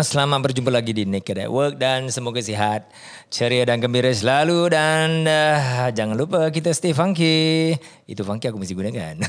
selamat berjumpa lagi di Naked at Work dan semoga sihat, ceria dan gembira selalu dan uh, jangan lupa kita stay funky. Itu funky aku mesti gunakan.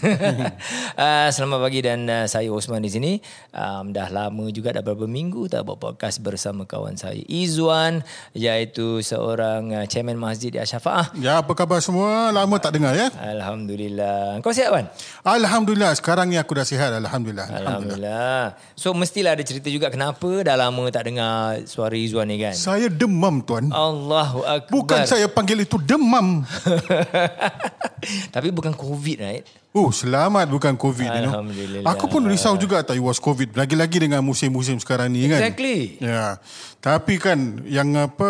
uh, selamat pagi dan uh, saya Osman di sini. Um, dah lama juga dah beberapa minggu tak buat podcast bersama kawan saya Izwan iaitu seorang uh, chairman masjid di Asyafaah. Ya, apa khabar semua? Lama tak dengar ya? Alhamdulillah. Kau sihat Wan? Alhamdulillah, sekarang ni aku dah sihat. Alhamdulillah. Alhamdulillah. So mestilah ada cerita juga kenapa dah lama tak dengar suara Izwan ni kan? Saya demam, Tuan. Allahu Akbar. Bukan saya panggil itu demam. Tapi bukan COVID, right? Oh, selamat bukan COVID. You know. Alhamdulillah. Aku pun risau juga tak it was COVID. Lagi-lagi dengan musim-musim sekarang ni kan. Exactly. Ya. Tapi kan yang apa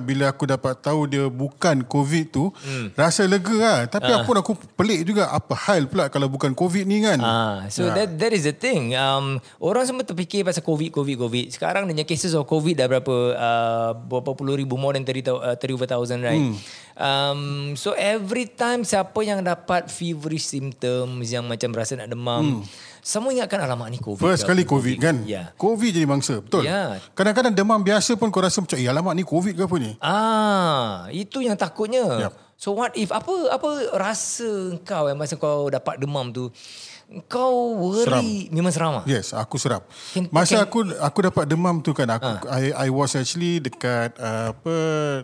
bila aku dapat tahu dia bukan COVID tu hmm. rasa lega lah. Tapi uh. pun aku pelik juga apa hal pula kalau bukan COVID ni kan. Ah, so Ya. that that is the thing. Um, orang semua terfikir pasal COVID, COVID, COVID. Sekarang dia punya cases of COVID dah berapa uh, berapa puluh ribu more than 30, thou- uh, 30 over thousand, right? Hmm. Um, so every time siapa yang dapat feverish symptoms yang macam rasa nak demam, semua ingatkan alamak ni COVID. Hmm. First kali apa, COVID kan. Ya. COVID jadi mangsa. Betul. Ya. Kadang-kadang demam biasa pun kau rasa macam eh alamak ni COVID ke apa ni? Ah, itu yang takutnya. Yup. So what if apa apa rasa kau yang masa kau dapat demam tu? Kau worry memang seram ah. Yes, aku seram. Can- Masa can- aku aku dapat demam tu kan, aku I I was actually dekat uh, apa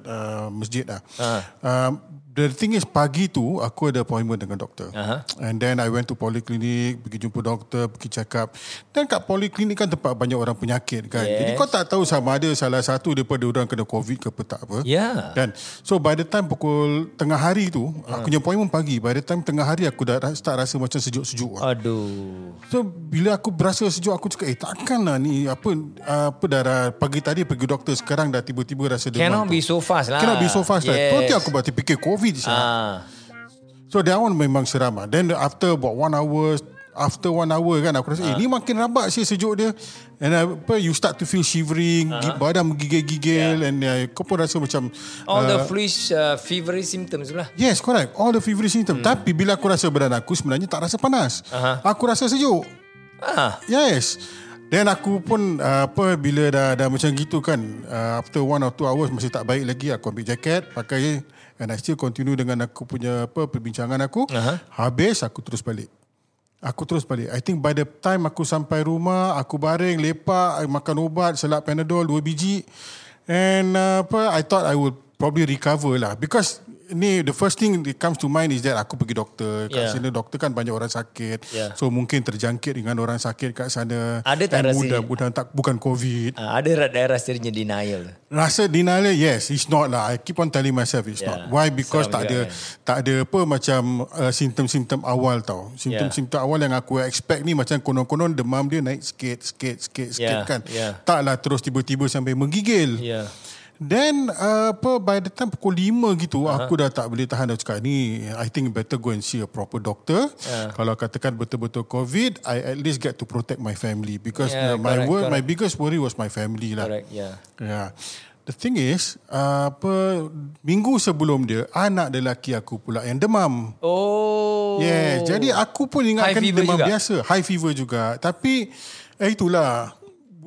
uh, masjid lah. Ah. Um, the thing is pagi tu aku ada appointment dengan doktor. Aha. And then I went to polyclinic, pergi jumpa doktor, pergi check up. Dan kat polyclinic kan tempat banyak orang penyakit kan. Yes. Jadi kau tak tahu sama ada salah satu daripada orang kena COVID ke apa tak apa. Ya. Kan? So by the time pukul tengah hari tu, aku punya appointment pagi. By the time tengah hari aku dah start rasa macam sejuk-sejuk. lah. Aduh. So bila aku berasa sejuk aku cakap eh takkanlah ni apa apa darah pagi tadi pergi doktor sekarang dah tiba-tiba rasa demam. Cannot tu. be so fast lah. Cannot be so fast yes. Yes. lah. Tu aku berarti fikir COVID je. Ah. So that one memang seram lah. Then after about one hour After one hour kan aku rasa Ah. eh ni makin rabak sih sejuk dia and uh, apa you start to feel shivering uh badan menggigil-gigil and uh, kau pun rasa macam All the fluish uh, feverish symptoms lah. Yes, correct. All the feverish symptom. Hmm. Tapi bila aku rasa badan aku sebenarnya tak rasa panas. Aha. Aku rasa sejuk. Ah. Yes. Then aku pun uh, apa bila dah dah macam gitu kan uh, after one or two hours masih tak baik lagi aku ambil jaket pakai and I still continue dengan aku punya apa perbincangan aku. Aha. Habis aku terus balik. Aku terus balik. I think by the time aku sampai rumah, aku baring, lepak, makan ubat, selap Panadol dua biji. And uh, apa I thought I would probably recover lah because ni the first thing that comes to mind is that aku pergi doktor kat Yeah. sana doktor kan banyak orang sakit Yeah. so mungkin terjangkit dengan orang sakit kat sana Ada tak rasa- mudah mudahan tak bukan covid Ah, ada daerah rasanya denial. Rasa denial yes it's not lah I keep on telling myself it's Yeah. not why because Seram tak ada kan. tak ada apa macam uh, simptom-simptom awal tau simptom-simptom awal yang aku expect ni macam konon-konon demam dia naik sikit sikit sikit sikit Yeah, kan yeah. taklah terus tiba-tiba sampai menggigil Ya. Then uh, apa by the time pukul 5 gitu uh-huh. aku dah tak boleh tahan dah cakap ni I think better go and see a proper doctor. Yeah. Kalau katakan betul-betul COVID, I at least get to protect my family because Yeah, uh, my correct, wor- my correct. biggest worry was my family lah. Correct, ya. Yeah. The thing is, uh, apa minggu sebelum dia anak lelaki aku pula yang demam. Oh. Yes, jadi aku pun ingatkan demam juga? biasa, high fever juga. Tapi eh itulah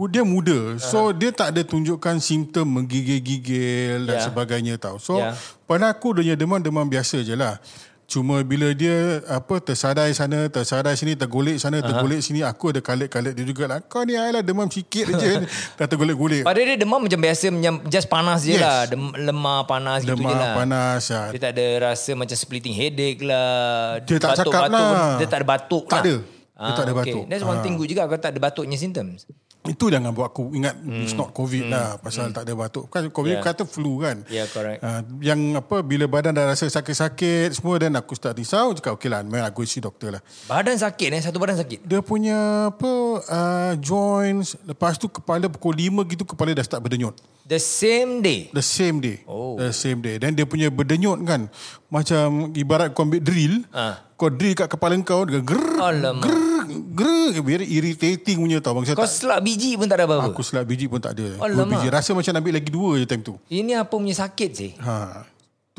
dia muda. So dia tak ada tunjukkan simptom menggigil-gigil dan Yeah. sebagainya tau. So Yeah. pada aku dia demam-demam biasa je lah. Cuma bila dia apa tersadai sana, tersadai sini, tergolek sana, tergolek sini, aku ada kalit-kalit dia jugalah. Kau ni adalah demam sikit je. dah tergolek-golek. Padahal dia demam macam biasa macam just panas je Yes. lah. Dem, lemah panas gitu je lah. panas. Ya. Dia tak ada rasa macam splitting headache lah. Dia tak cakap Batuk-batuk lah. Dia tak ada batuk Tak lah. ada. Dia tak ada okay. batuk. That's one Ah. thing good juga kalau tak ada batuknya symptoms. Itu jangan buat aku ingat hmm. it's not COVID hmm. lah pasal hmm. tak ada batuk. Kan COVID Yeah. kata flu kan. Yeah, correct. Uh, yang apa bila badan dah rasa sakit-sakit semua dan aku start risau cakap okay lah man aku isi doktor lah. Badan sakit eh, satu badan sakit. Dia punya apa uh, joints lepas tu kepala pukul 5 gitu kepala dah start berdenyut. The same day. The same day. Oh. The same day. Dan dia punya berdenyut kan macam ibarat kau ambil drill, Ah. Kau drill kat kepala kau gerr Alamak. gerr Gerak Very irritating punya tau Bangsa Kau tak, selak biji pun tak ada apa-apa. Aku selap biji pun tak ada Alamak. biji Rasa macam nak ambil lagi dua je time tu Ini apa punya sakit sih? Ha,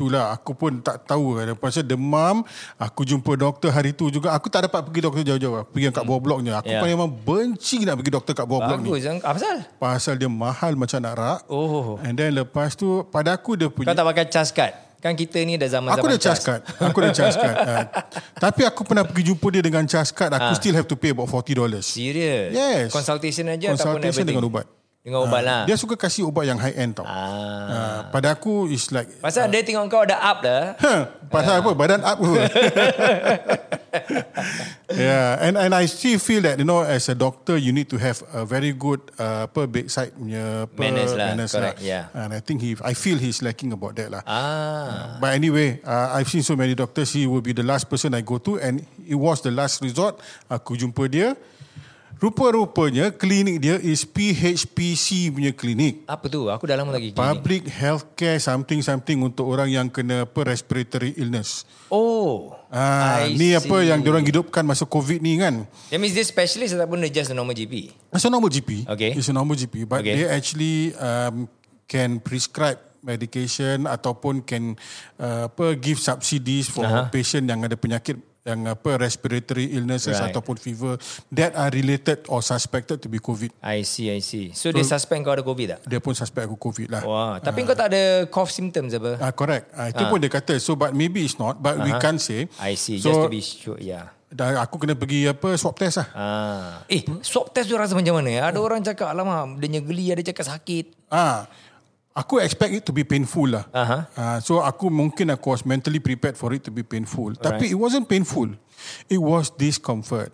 itulah aku pun tak tahu kan. Pasal demam, aku jumpa doktor hari tu juga. Aku tak dapat pergi doktor jauh-jauh. Aku pergi yang kat bawah bloknya. Aku yeah. memang benci nak pergi doktor kat bawah blok ni. Bagus. Apa pasal? Pasal dia mahal macam nak rak. Oh. And then lepas tu, pada aku dia Kau punya... tak pakai cas card? Kan kita ni dah zaman-zaman Aku dah cas card. Aku dah cas card. Uh, tapi aku pernah pergi jumpa dia dengan cas card. Aku still have to pay about $40. Serius? Yes. Consultation aja ataupun Consultation dengan ubat. Dengan ubat lah. Dia suka kasih ubat yang high end tau. Ah. Uh, pada aku, is like... Pasal dia tengok kau dah up dah. Huh, pasal apa? Badan up ke? yeah, and and I still feel that you know as a doctor you need to have a very good uh, apa bedside punya apa, Manners lah, correct, lah. yeah. And I think he I feel he's lacking about that lah. Ah. But anyway, uh, I've seen so many doctors. He will be the last person I go to, and it was the last resort. Aku jumpa dia. Rupa-rupanya klinik dia is PHPC punya klinik. Apa tu? Aku dah lama lagi. Public Healthcare something something untuk orang yang kena apa respiratory illness. Oh. Ah, I ni see. apa yang diorang hidupkan masa COVID ni kan. That means dia specialist ataupun dia just a normal GP? It's a normal GP. Okay. It's a normal GP, but Okay. they actually um, can prescribe medication ataupun can uh, apa give subsidies for Aha. patient yang ada penyakit yang apa respiratory illnesses Right. ataupun fever that are related or suspected to be COVID. I see, I see. So, dia suspend kau ada COVID tak? Dia pun suspect aku COVID lah. Wah, tapi kau tak ada cough symptoms apa? Ah, correct. Ah, itu pun dia kata. So, but maybe it's not. But we can't say. I see, So, just to be sure, yeah. dah, aku kena pergi apa swab test lah. Ah. Eh, swab test tu rasa macam mana? Ada orang cakap, alamak, dia punya geli, ada cakap sakit. Ah, aku expect it to be painful lah. Aha. Uh, so aku mungkin aku was mentally prepared for it to be painful. Tapi it wasn't painful. It was discomfort.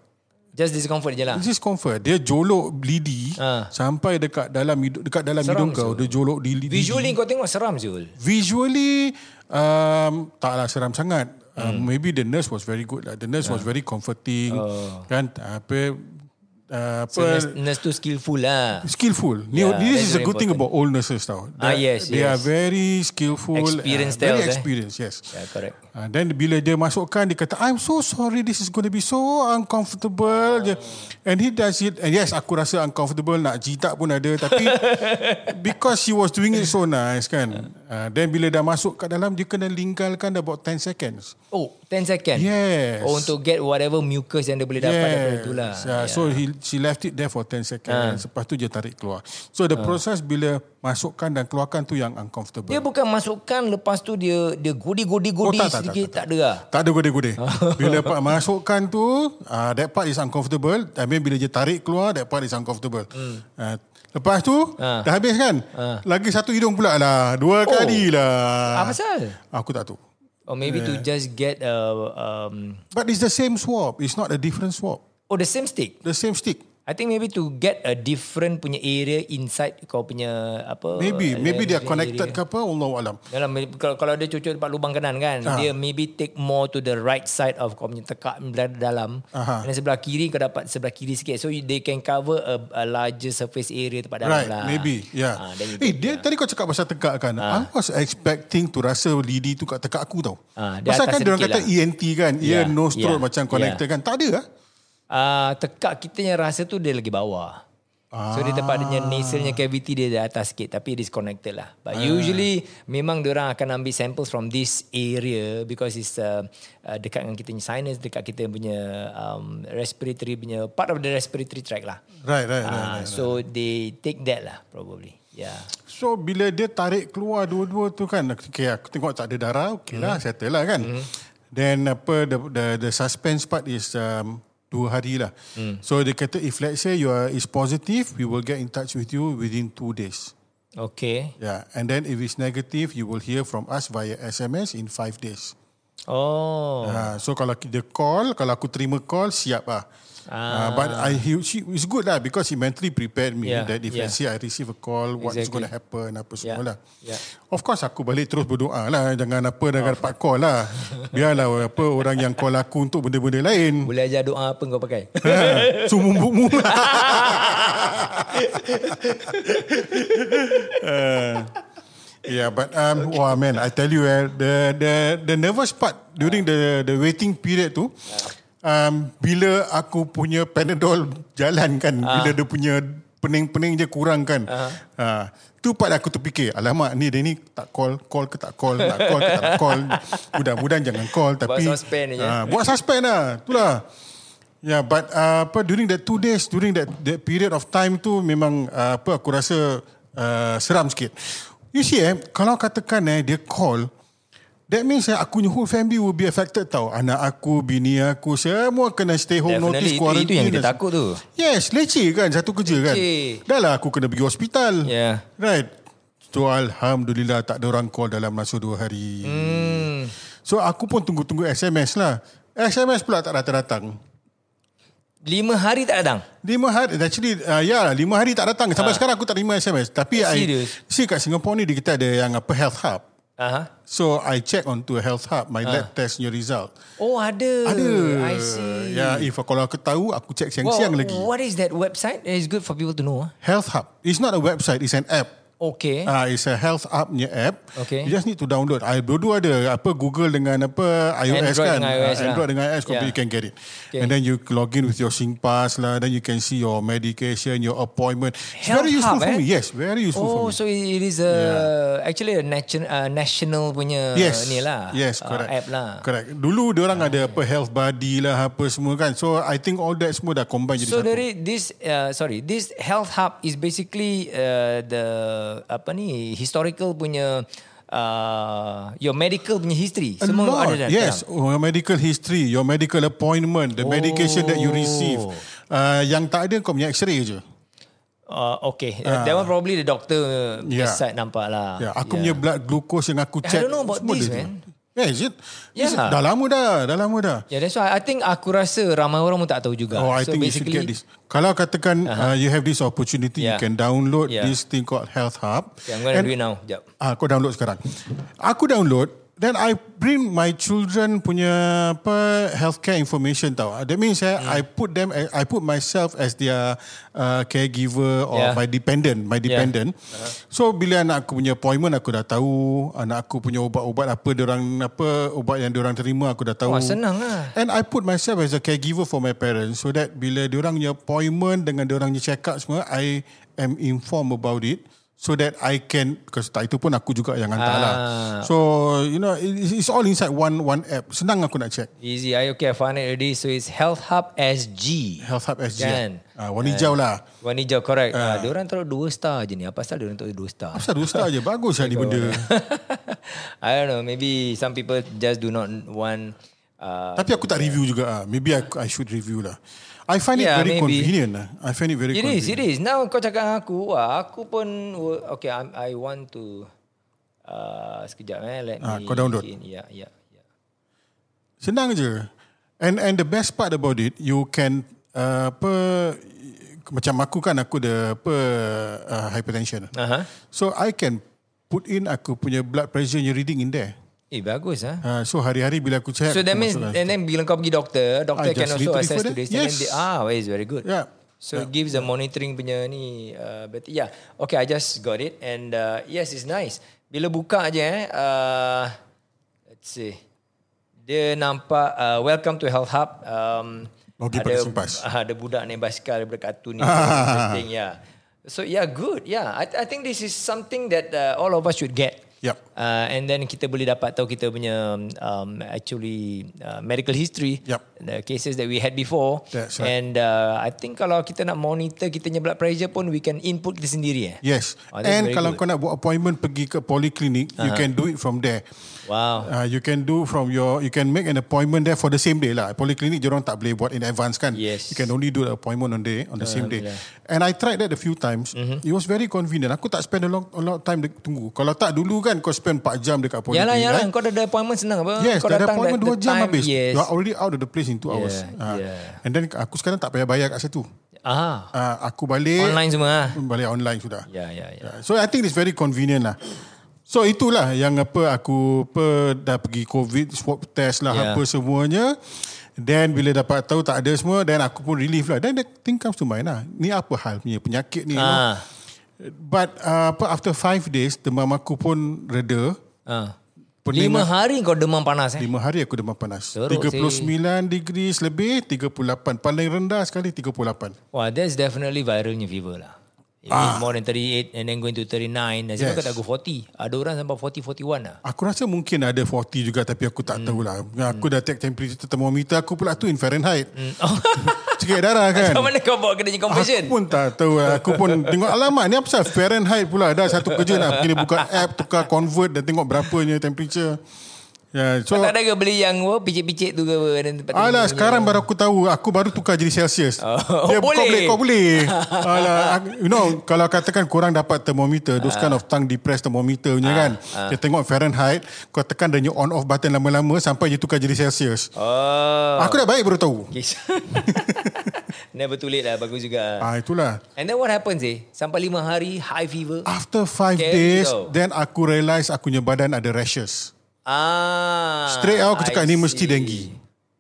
Just discomfort je lah. Discomfort. Dia jolok lidi Ah. sampai dekat dalam hidung, dekat dalam Seram, hidung kau. Dia jolok di lidi. Visually kau tengok seram Zul. Visually um, taklah seram sangat. Um, Hmm. Maybe the nurse was very good lah. The nurse was very comforting. Oh. Kan apa uh, apa So nurse, nurse tu skillful lah. skillful. Yeah, this is a good thing important. about old nurses tau. Ah, yes, They yes. are very skillful. Experienced uh, Very eh? experienced, yes. Yeah, correct. Uh, then bila dia masukkan dia kata I'm so sorry this is going to be so uncomfortable Je. and he does it and yes aku rasa uncomfortable nak jitak pun ada tapi because she was doing it so nice kan uh, then bila dah masuk kat dalam dia kena linggalkan about 10 seconds Oh, 10 second? Yes. Oh, untuk get whatever mucus yang dia boleh dapat daripada tu lah. Yeah. So he, she left it there for 10 seconds. Lepas tu dia tarik keluar. So the process bila masukkan dan keluarkan tu yang uncomfortable. Dia bukan masukkan lepas tu dia dia godi-godi-godi Oh, tak, tak, sedikit, tak, tak, ada lah. Tak ada bila pak masukkan tu, uh, that part is uncomfortable. I mean bila dia tarik keluar, that part is uncomfortable. Hmm. Uh, lepas tu, Ah. dah habis kan? Lagi satu hidung pula lah. Dua kali lah. Apa pasal? Aku tak tahu. Or maybe to just get a... Um, But it's the same swab. It's not a different swab. oh, the same stick? The same stick. I think maybe to get a different punya area inside kau punya apa Maybe. Maybe they are area. connected ke apa. Allah Alam. Dalam kalau, kalau dia cucuk dekat lubang kanan kan, Ah. dia maybe take more to the right side of kau punya tekak dalam. Aha. Dan sebelah kiri kau dapat sebelah kiri sikit. So they can cover a, a larger surface area tempat dalam Right, lah. maybe. Yeah. Ah, you eh, get- dia tadi kau cakap pasal tekak kan. I was expecting to rasa lidi tu kat tekak aku tau. Dia pasal kan dia orang kata lah. ENT kan. Ear, Yeah, nose, throat yeah, macam connected kan. Tak ada lah. Ah, tekak kita yang rasa tu dia lagi bawah. So dia tempat dia nasalnya cavity dia di atas sikit tapi disconnected lah. But Ah. usually memang orang akan ambil samples from this area because it's uh, uh, dekat dengan kita punya sinus, dekat kita punya um, respiratory punya part of the respiratory tract lah. Right, right, right. Ah, so they take that lah probably. Yeah. So bila dia tarik keluar dua-dua tu kan. Okay, aku tengok tak ada darah. Okay lah, settle lah kan. Then apa, the, the, the suspense part is um, dua hari lah. So dia kata if let's say you are is positive, we will get in touch with you within two days. Okay. Yeah, and then if it's negative, you will hear from us via SMS in five days. Oh. Uh, so kalau dia call, kalau aku terima call, siap lah. Uh, but I he, she, it's good lah because he mentally prepared me Yeah, that if yeah. let's say I receive a call, what is Exactly. going to happen, apa semua Yeah, lah. yeah. Of course aku balik terus berdoa lah. Jangan apa dah dapat call lah. Biarlah apa orang yang call aku untuk benda-benda lain. Boleh ajar doa apa kau pakai? Sumumbukmu. uh, yeah, but um, wah man, I tell you, eh, the the the nervous part during the the waiting period tu, um, bila aku punya Panadol jalan kan, Ah. bila dia punya pening-pening je kurang kan. Uh-huh. Uh, tu part aku terfikir, alamak ni dia ni tak call, call ke tak call, nak call ke tak call. Mudah-mudahan jangan call tapi suspend je. ah, buat suspend lah. Itulah. Ya, yeah, but uh, apa during that two days, during that that period of time tu memang uh, apa aku rasa uh, seram sikit. You see eh, kalau katakan eh dia call That means eh, aku punya whole family will be affected tau. Anak aku, bini aku, semua kena stay home Definitely, notice, itu, quarantine. itu yang kita takut tu. Yes, leceh kan satu kerja kan. Leceh. Dah lah aku kena pergi hospital. Yeah. Right. So Alhamdulillah tak ada orang call dalam masa dua hari. Hmm. So aku pun tunggu-tunggu SMS lah. SMS pula tak datang-datang. Lima hari tak datang. Lima hari, actually, uh, ya lima hari tak datang. Sampai sekarang aku tak terima SMS. Tapi I, see kat Singapore ni kita ada yang apa health hub. Aha. So I check onto a health hub, my lab test your result. Oh ada. Ada. I see. Ya, if kalau aku tahu, aku check siang-siang Well, lagi. What is that website? It's good for people to know. Health hub. It's not a website, it's an app. Okay. Ah, it's a health app punya app. Okay. You just need to download. I dua-dua ada apa Google dengan apa iOS Android kan. dengan iOS Ah, lah. Android dengan iOS Yeah. you can get it. Okay. And then you log in with your SingPass lah. Then you can see your medication, your appointment. It's Health very useful hub, for eh? me. Yes, very useful for Oh, me. so it is a actually a nation, uh, national punya Yes. ni lah. Yes, uh, correct. app lah. Correct. Dulu dia orang ada apa health body lah apa semua kan. So I think all that semua dah combine jadi So satu. dari this uh, sorry this health hub is basically uh, the apa ni historical punya uh, your medical punya history A semua lot. ada dalam. Yes, your medical history, your medical appointment, the medication that you receive. Oh. Uh, yang tak ada kau punya x-ray je. Uh, okay, uh, that one probably the doctor Yeah. side nampak lah. Ya, aku punya blood glucose yang aku I check. don't know about semua this, dia man. Yeah, is it? Is it? Yeah. Dah lama dah, dah lama dah. Yeah, that's why I think aku rasa ramai orang pun tak tahu juga. Oh, I so think you should basically, get this. Kalau katakan uh-huh. uh, you have this opportunity, Yeah. you can download Yeah. this thing called Health Hub. Okay, I'm gonna And- do it now. Jap. Ah, kau download sekarang. Aku download, then I bring my children punya apa healthcare information tau. Ah, That means eh, Hmm. I put them, I put myself as their uh, caregiver or Yeah. my dependent, my dependent. Uh-huh. So bila anak aku punya appointment aku dah tahu, anak aku punya ubat-ubat apa orang apa ubat yang orang terima aku dah tahu. Wah, senang lah. And I put myself as a caregiver for my parents so that bila diorang punya appointment dengan diorang punya check up semua, I am informed about it so that I can because tak itu pun aku juga yang hantar Ah. lah. So you know it- it's all inside one one app. Senang aku nak check. Easy. I okay, I found it already. So it's Health Hub SG. Health Hub SG. Kan? Ah, warna hijau lah. Warna hijau, correct. Uh. Uh, diorang taruh dua star je ni. Apa pasal diorang taruh dua star? Asal dua star je bagus lah ni benda. I don't know. Maybe some people just do not want... Uh, Tapi aku tak review juga ah. Maybe I, I should review lah. I find Yeah, it very maybe. convenient lah. I find it very It convenient. is, it is. Now kau cakap dengan aku, wah, aku pun okay. I'm, I want to uh, sekejap eh. Let Ah, me. kau download. Ya, ya, ya. Senang je. And and the best part about it, you can uh, apa macam aku kan aku ada apa uh, hypertension. Aha. So I can put in aku punya blood pressure reading in there. Eh bagus ah. Uh, so hari-hari bila aku check So that means and then bila kau pergi doktor, doctor I can also assess to this. Yes. they, ah, well, it's very good. Yeah. So it gives a monitoring punya ni uh, better. Yeah. Okay, I just got it and uh, yes, it's nice. Bila buka je eh, uh, let's see. Dia nampak uh, welcome to Health Hub. Um, Login ada pakai SingPass. uh, ada budak naik basikal daripada kartun ni. Interesting, yeah. So yeah, good. Yeah, I, I think this is something that uh, all of us should get. Yep. Uh, and then kita boleh dapat tahu kita punya um, actually uh, medical history, Yup. the cases that we had before. That's right. And uh, I think kalau kita nak monitor kita punya blood pressure pun we can input kita sendiri eh. Yes. Oh, and kalau good. Uh-huh. kau nak buat appointment pergi ke poliklinik, you can do it from there. Wow. Uh, you can do from your you can make an appointment there for the same day lah. Poliklinik orang tak boleh buat in advance kan. Yes. You can only do the appointment on day on the same day. And I tried that a few times. Mm-hmm. It was very convenient. Aku tak spend a long a lot of time de- tunggu. Kalau tak dulu kan kau spend 4 jam dekat poliklinik. Yalah, yalah. kan? Kau dah ada appointment senang apa? Yes, kau dah ada appointment the- 2 the jam time, habis. Yes. You are already out of the place in 2 hours. Ah. yeah. And then aku sekarang tak payah bayar kat situ. Ah, Uh, aku balik online semua ah. balik online sudah. Ya, ya, ya. So I think it's very convenient lah. So itulah yang apa aku apa dah pergi COVID swab test lah Yeah. apa semuanya. Then bila dapat tahu tak ada semua then aku pun relief lah. Then the thing comes to mind lah. Ni apa hal punya penyakit ni. you know? Ah. But uh, apa after five days demam aku pun reda. Ah. pening. Lima hari kau demam panas eh? Lima hari aku demam panas. Teruk 39 degrees lebih, 38. Paling rendah sekali 38. Wah, that's definitely viralnya fever lah. It's more than 38 and then going to 39, nasib Ah. Yes. kata go 40. Ada orang sampai 40, 41 lah. Aku rasa mungkin ada 40 juga tapi aku tak tahulah. Aku dah take temperature thermometer aku pula tu in Fahrenheit. Oh. Cekik darah kan. Macam mana kau bawa kerja conversion? Aku pun tak tahu lah. Aku pun tengok alamat ni apa pasal Fahrenheit pula. Dah satu kerja nak pergi buka app, tukar convert dan tengok berapanya temperature. Ya, so tak ada ke beli yang oh, picit-picit tu ke apa? Dan tempat Alah sekarang baru aku tahu Aku baru tukar jadi Celsius Oh, Dia, boleh. Kau boleh Kau boleh Alah, aku- You know Kalau katakan korang dapat thermometer Those kind of tongue depressed thermometer punya kan Dia tengok Fahrenheit Kau tekan dia punya on off button lama-lama Sampai dia tukar jadi Celsius Oh. Aku dah baik baru tahu Okay. Never too late lah. Bagus juga. Ah Itulah And then what happens eh? Sampai lima hari, high fever. After five days. Then aku realise Aku punya badan ada rashes Ah. Straight out aku cakap I ni mesti dengue.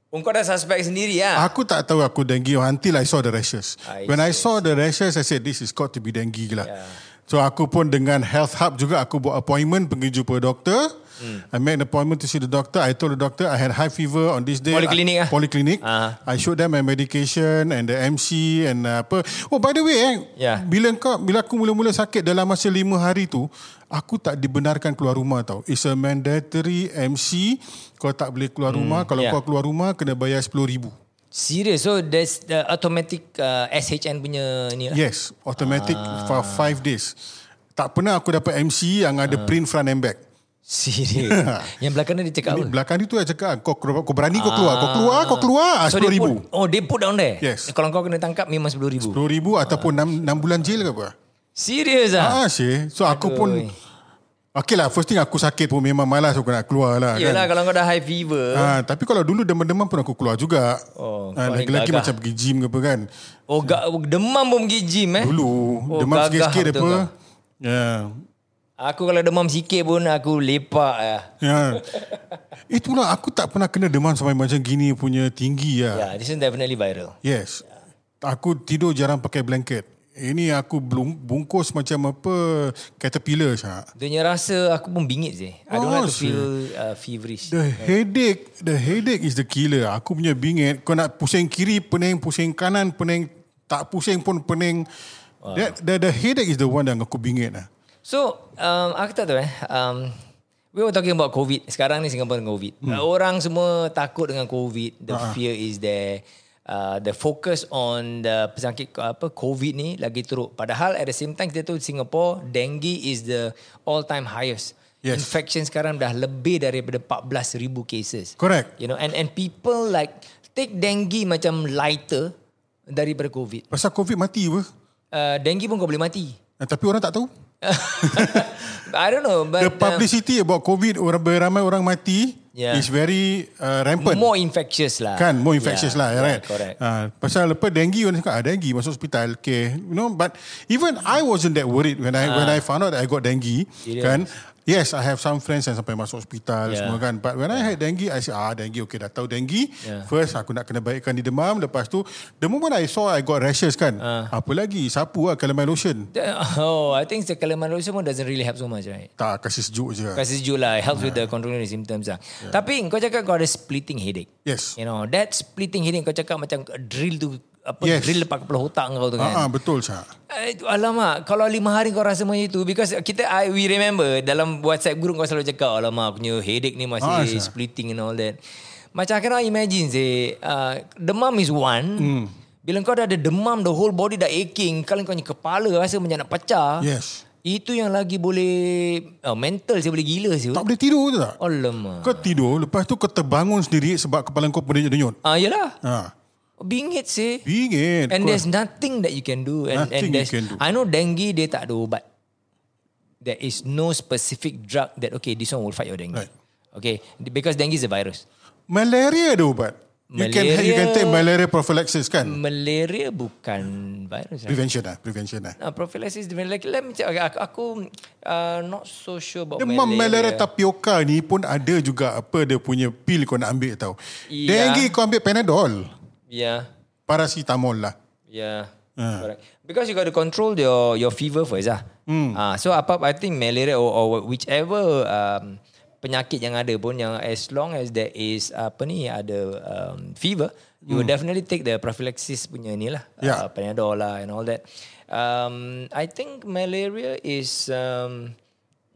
Oh, kau dah suspect sendiri lah. Aku tak tahu aku dengue until I saw the rashes. I When I see, saw the rashes, I said this is got to be dengue lah. Yeah. So aku pun dengan health hub juga aku buat appointment pergi jumpa doktor. Hmm. I made an appointment to see the doctor. I told the doctor I had high fever on this day. Poliklinik ah? Poliklinik. Ah. I showed them my medication and the MC and uh, apa. Oh by the way, eh, Yeah. bila kau bila aku mula-mula sakit dalam masa lima hari tu, aku tak dibenarkan keluar rumah tau. It's a mandatory MC. Kau tak boleh keluar rumah. Kalau yeah. kau keluar rumah kena bayar RM10,000. Serious. So there's the automatic uh, SHN punya ni lah. Yes, automatic for five days. Tak pernah aku dapat MC yang ada print front and back. Serious. Yang belakang ni dia cakap apa? belakang ni tu saya cakap kau kau berani kau keluar, kau keluar, kau keluar ah, So dia RM10,000. put, oh dia put down there? Yes. Kalau kau kena tangkap memang RM10,000. RM10,000 ataupun 6, 6 bulan jail ke apa? Serius ah? Ah, sih. So aku Aduh. pun Okay lah, first thing aku sakit pun memang malas aku nak keluar lah Yelah kan. kalau kau dah high fever. Ah, tapi kalau dulu demam-demam pun aku keluar juga. Oh, ah, ni lagi-lagi gagah. macam pergi gym ke apa kan. Oh gak, demam pun pergi gym eh? Dulu Oh, demam sikit-sikit apa. Ya. Aku kalau demam sikit pun aku lepak lah. Ya. Itulah aku tak pernah kena demam sampai macam gini punya tinggi lah. Yeah, this is definitely viral. Yes. Aku tidur jarang pakai blanket. Ini aku belum bungkus macam apa caterpillar sah. Dia rasa aku pun bingit je. I don't Oh, like to feel uh, feverish. The headache, the headache is the killer. Aku punya bingit. Kau nak pusing kiri pening, pusing kanan pening, tak pusing pun pening. That, the, the headache is the one yang aku bingit lah. So, um, aku tak tahu eh. Um, we were talking about COVID. Sekarang ni Singapore dengan COVID. Hmm. Orang semua takut dengan COVID. The uh-huh. fear is there. Uh, the focus on the pesakit apa COVID ni lagi teruk. Padahal at the same time kita tahu Singapore dengue is the all time highest. Yes. Infection sekarang dah lebih daripada 14,000 cases. Correct. You know and and people like take dengue macam lighter daripada COVID. Pasal COVID mati apa? Uh, dengue pun kau boleh mati. Eh, Tapi orang tak tahu. I don't know but The publicity about COVID, orang beramai orang mati Yeah. is very uh, uh, rampant. more infectious lah. Kan more infectious Yeah, lah yeah, right Correct. uh, pasal lepas dengue orang cakap ah dengue masuk hospital okay you know but even I wasn't that worried when I when I found out that I got dengue Ah. Serious? kan yes I have some friends yang sampai masuk hospital Yeah. semua kan but when I had dengue I said ah dengue okay dah tahu dengue Yeah. first aku nak kena baikkan di demam lepas tu the moment I saw I got rashes kan Ah. apa lagi sapu lah calamine lotion Oh, I think the calamine lotion pun doesn't really help so much, right? tak kasih sejuk je Kasi sejuk lah. It helps with the controlling the symptoms lah. Tapi kau cakap kau ada splitting headache. yes You know, that splitting headache kau cakap macam drill tu, apa Yes. drill lepas kepala otak kau tu kan. ah, betul Syah Eh, alamak, kalau lima hari kau rasa macam itu because kita I, we remember dalam WhatsApp group kau selalu cakap alamak aku punya headache ni masih Ah, Syah. splitting and all that. Macam I cannot imagine say uh, demam is one. Hmm. Bila kau dah ada demam the whole body dah aching, kalau kau punya kepala rasa macam nak pecah. yes Itu yang lagi boleh oh, mental saya boleh gila sih. tak boleh tidur tu tak Alamak. kau tidur lepas tu kau terbangun sendiri sebab kepala kau berdenyut-denyut Ah yalah. ah. Bingit sih. Bingit. And there's nothing that you can do. And, Nothing and you can do. I know dengue dia tak ada ubat. There is no specific drug that okay this one will fight your dengue. Right. Okay, because dengue is a virus. Malaria ada ubat. You can you can Malaria- take malaria prophylaxis kan? Malaria bukan virus. Right? Prevention lah, prevention lah. Uh, prophylaxis different. Like, let me check. Okay, aku, aku uh, not so sure about Demam malaria malaria. tapioca ni pun ada juga apa dia punya pil kau nak ambil tau. Ya. Dengue kau ambil Panadol. Yeah, Paracetamol lah. yeah. Ah. Correct. Because you got to control your your fever first ah. Hmm. Ah, so apa I think malaria or, or whichever um, penyakit yang ada pun yang as long as there is apa ni ada um, fever, you will definitely take the prophylaxis punya ni lah, uh, Yeah. Panadol lah and all that. Um, I think malaria is um,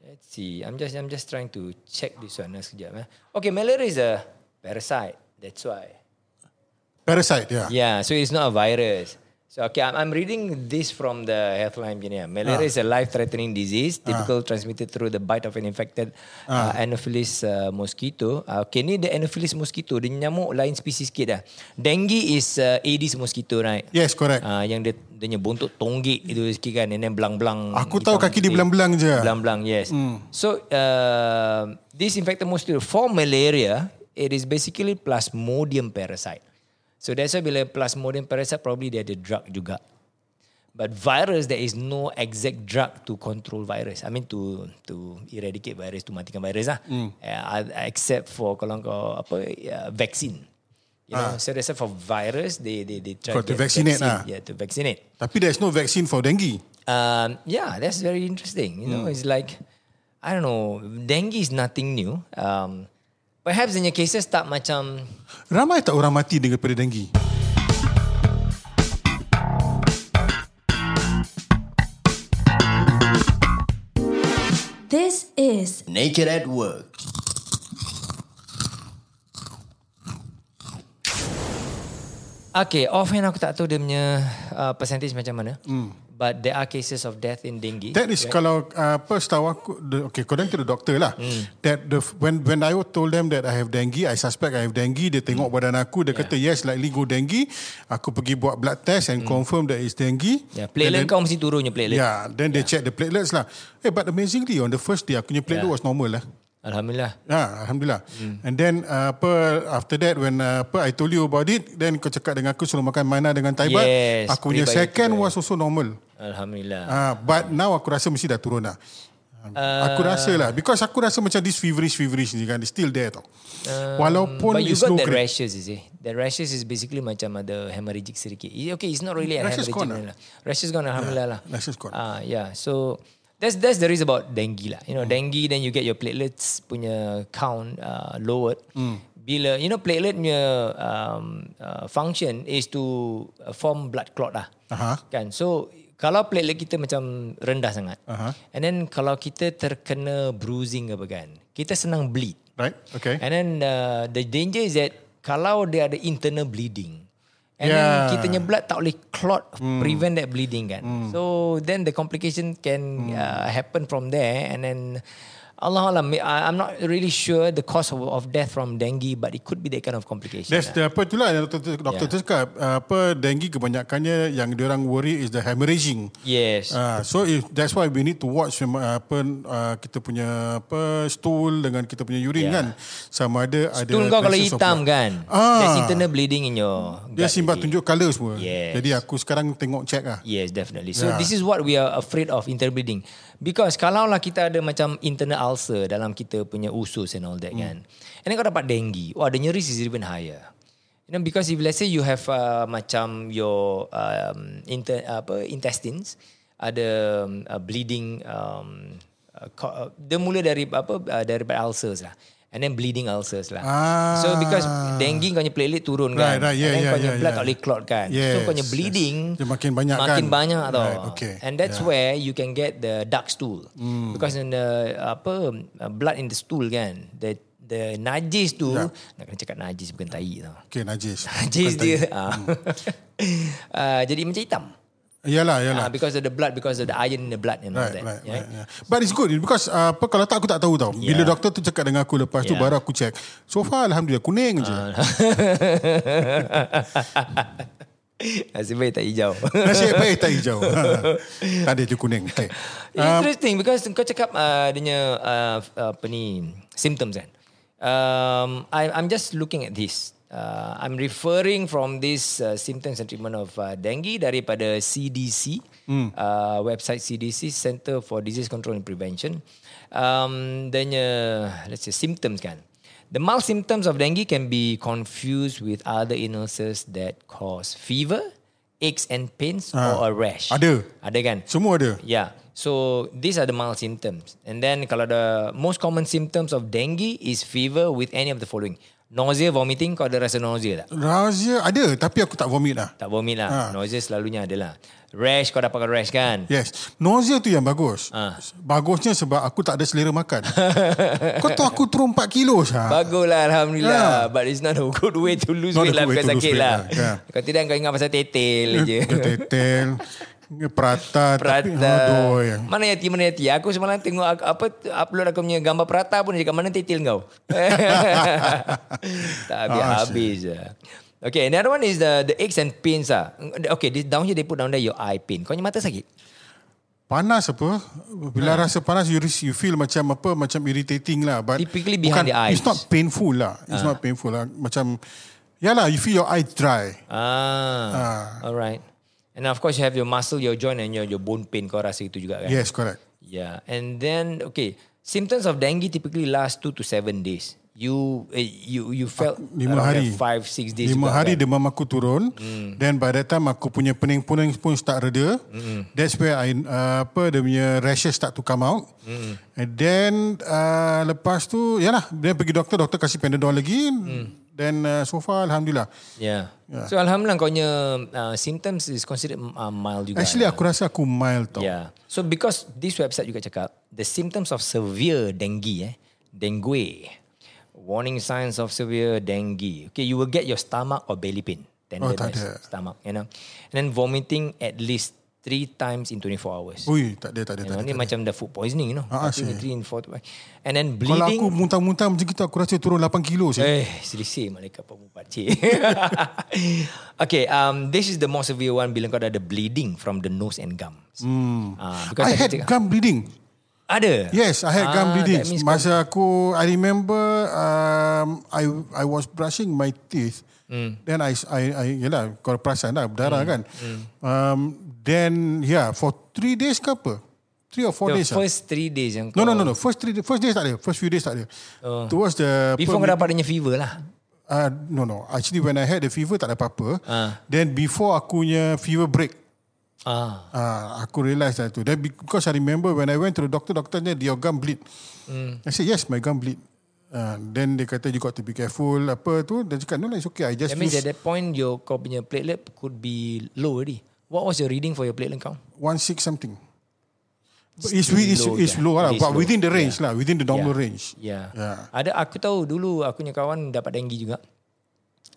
let's see. I'm just I'm just trying to check this one uh, sekejap. Eh. Okay, malaria is a parasite. That's why. Parasite, yeah. Yeah, so it's not a virus. So okay, I'm, I'm reading this from the Healthline. Yeah. Malaria is a life-threatening disease, typical transmitted through the bite of an infected uh, Anopheles uh, mosquito. Uh, okay, ni the Anopheles mosquito, dia nyamuk lain spesies sikit dah. Dengue is uh, Aedes mosquito, right? Yes, correct. Uh, yang dia dia punya bontot tonggik itu sikit kan and then belang-belang. Aku tahu kaki dia belang-belang je. Belang-belang, yes. So, uh, this infected mosquito for malaria, it is basically plasmodium parasite. So that's why bila plasmodium parasite probably dia ada drug juga. But virus there is no exact drug to control virus. I mean to to eradicate virus to matikan virus lah. Uh, except for kalau kau apa uh, vaccine. You know, so that's for virus they they they try For to vaccinate vaccine, lah. Yeah, to vaccinate. Tapi there's no vaccine for dengue. Um, yeah, that's very interesting. You know, it's like I don't know, dengue is nothing new. Um, perhaps in your cases tak macam Ramai tak orang mati daripada dengue? This is Naked at Work. Okay, offhand aku tak tahu dia punya uh, percentage macam mana. But there are cases of death in dengue. That is kalau uh, apa setahu aku the, okay according to the doctor lah that the when when I told them that I have dengue I suspect I have dengue dia tengok badan aku dia kata yes likely go dengue aku pergi buat blood test and confirm that is dengue yeah, platelet then- kau mesti turunnya platelet. Yeah, then they check the platelets lah. Eh, but amazingly on the first day aku punya platelet Yeah. was normal lah. Alhamdulillah. Ya, alhamdulillah. Hmm. And then uh, apa after that when uh, apa I told you about it, then kau cakap dengan aku suruh makan mana dengan taibat. Yes, aku punya second was also normal. Alhamdulillah. Ah, but now aku rasa mesti dah turun lah. Uh, aku rasa lah because aku rasa macam this feverish feverish ni kan still there tau. Walaupun But you it's got low that grade. rashes, you see. That rashes is basically macam ada hemorrhagic sedikit. Okay, it's not really a Rashes hemorrhagic. gone lah. Rashes gone, alhamdulillah lah. rashes gone. Ah, yeah. So that's that's the reason about dengue lah. You know, dengue then you get your platelets punya count uh, lowered. Bila you know platelet punya um, uh, function is to uh, form blood clot lah. Aha. Kan. So kalau platelet kita macam rendah sangat. Aha. And then kalau kita terkena bruising apa kan, kita senang bleed. Right? Okay. And then uh, the danger is that kalau dia ada internal bleeding, and Yeah. then kita blood tak boleh clot prevent that bleeding kan. So then the complication can uh, happen from there and then Allah Allah, I'm not really sure the cause of, of death from dengue, but it could be that kind of complication. That's lah. the apa itulah yang doktor doktor Yeah. cakap uh, apa dengue kebanyakannya yang diorang worry is the hemorrhaging. Yes. Ah, so if that's why we need to watch uh, apa uh, kita punya apa stool dengan kita punya urine Yeah. kan sama ada ada Stool kau kalau of hitam blood. kan, Ah. there's internal bleeding in your Dia already. tunjuk colour semua. Yes. Jadi aku sekarang tengok check lah. Yes, definitely. So Yeah. this is what we are afraid of interbreeding. Because kalau lah kita ada macam internal ulcer dalam kita punya usus and all that kan. And then kau dapat dengue. Wah, the risk is even higher. You know, because if let's say you have uh, macam your um, inter, apa intestines ada um, uh, bleeding um, uh, uh, dia mula dari apa uh, daripada ulcers lah. And then bleeding ulcers lah. Ah. So because dengue kau punya platelet turun kan. Right, right. Yeah, and then yeah, kau punya yeah, blood yeah. tak boleh clot kan. so Yes, kau punya yes. bleeding Dia makin banyak kan. makin banyak tau. Right, okay. And that's Yeah. where you can get the dark stool. Hmm. Because in the apa blood in the stool kan, the the najis tu Yeah. nak kena cakap najis bukan tai tau. Okay, najis. Najis Bukan dia ah. uh, jadi macam hitam. Yalah, Uh, yalah. because of the blood, because of the iron in the blood and all Right, that. right, yeah? right, yeah. But it's good because uh, apa kalau tak aku tak tahu tau. Bila Yeah. doktor tu cakap dengan aku lepas tu Yeah. baru aku check. So far alhamdulillah kuning je. Ah. Nasib baik tak hijau. Nasib baik tak hijau. tak ada je kuning. Okay. Interesting because kau cakap uh, dia punya uh, apa ni symptoms kan. Um, I, I'm just looking at this. Uh, I'm referring from this uh, symptoms and treatment of uh, dengue daripada CDC Hmm. uh, website CDC Center for Disease Control and Prevention. Um, dan uh, let's say symptoms kan. The mild symptoms of dengue can be confused with other illnesses that cause fever, aches and pains or a rash? Ada. Ada kan? Semua ada. Yeah. So these are the mild symptoms. And then kalau the most common symptoms of dengue is fever with any of the following. Nausea, vomiting, kau ada rasa nausea tak? Rahsia ada tapi aku tak vomit lah. Tak vomit lah. Ha. Nausea selalunya ada lah. Rash, kau dapatkan rash kan? Yes. Nausea tu yang bagus. Ah. Bagusnya sebab aku tak ada selera makan. Kau tahu aku turun 4 kilo Syah. Bagus lah Alhamdulillah Ya. But it's not a good way to lose Not weight lah Bukan sakit lah lah, ya. Kalau tidak kau ingat pasal tetel je Tetel. Prata. Tapi, Prata aduh, ya. Mana yati mana yati Aku semalam tengok Apa upload aku punya gambar prata pun Dia cakap mana tetel kau Tak habis-habis lah Okay another one is the the aches and pains lah Okay this, down here they put down there your eye pain Kau punya mata sakit Panas apa? Bila Ha. rasa panas you, you feel macam apa macam irritating lah but Typically behind the eyes. It's not painful lah. It's not painful lah. Macam Yalah, you feel your eye dry. Ah, Alright And of course you have your muscle Your joint and your, your bone pain Kau rasa itu juga kan Yes, correct. Yeah, and then okay, symptoms of dengue typically last two to seven days. You eh, you you felt Lima hari. five six days. Lima juga hari kan? demam aku turun. Hmm. Then by that time aku punya pening-pening pun start reda. Hmm. That's where I uh, apa dia punya rashes start to come out. Hmm. And then uh, lepas tu yalah, then pergi doktor, doktor kasih Panadol lagi. Then uh, so far alhamdulillah. Yeah. So alhamdulillah kau punya uh, symptoms is considered uh, mild juga. Actually aku rasa aku mild tau. Yeah. So because this website juga cakap the symptoms of severe dengue eh, dengue. Warning signs of severe dengue. Okay, you will get your stomach or belly pain. Oh, tak Tenderness, ada. stomach, you know. And then vomiting at least three times in 24 hours. Ui, tak ada, tak ada, You tak know, ada. ni macam the food poisoning, you know. Ah, Three, three and four. And then Kalau bleeding. aku muntah-muntah macam gitu aku rasa turun 8 kilo sih. Eh, selisih malaikat pemupar cik. okay, um, this is the more severe one bila kau dah ada bleeding from the nose and gums. Hmm. Uh, I had cakap- gum bleeding. Ada? Yes, I had Ah, gum bleeding. Masa aku, I remember, um, I I was brushing my teeth. Hmm. Then I, I, I, yelah, kau perasan lah, berdarah kan. Um, then, yeah, for three days ke apa? Three or four The days. ah. first three days yang No, no, no, no. First three, first days tak ada. First few days tak ada. Oh. Towards the... Before kau dapat adanya fever lah. Uh, no, no. Actually, when I had the fever, tak ada apa-apa. Ah. Then before akunya fever break, Ah. Ah, aku realise that tu. Then because I remember when I went to the doctor, doctor said your gum bleed. Hmm. I said yes, my gum bleed. Uh, then dia kata you got to be careful apa tu. Dia cakap no, no, it's okay. I just That means use at that point your kau punya platelet could be low already. What was your reading for your platelet count? one six something. But it's, it's, low it's low lah, It but low. within the range Yeah. lah, within the normal Yeah. range. Yeah. Yeah. Ada aku tahu dulu aku punya kawan dapat dengue juga.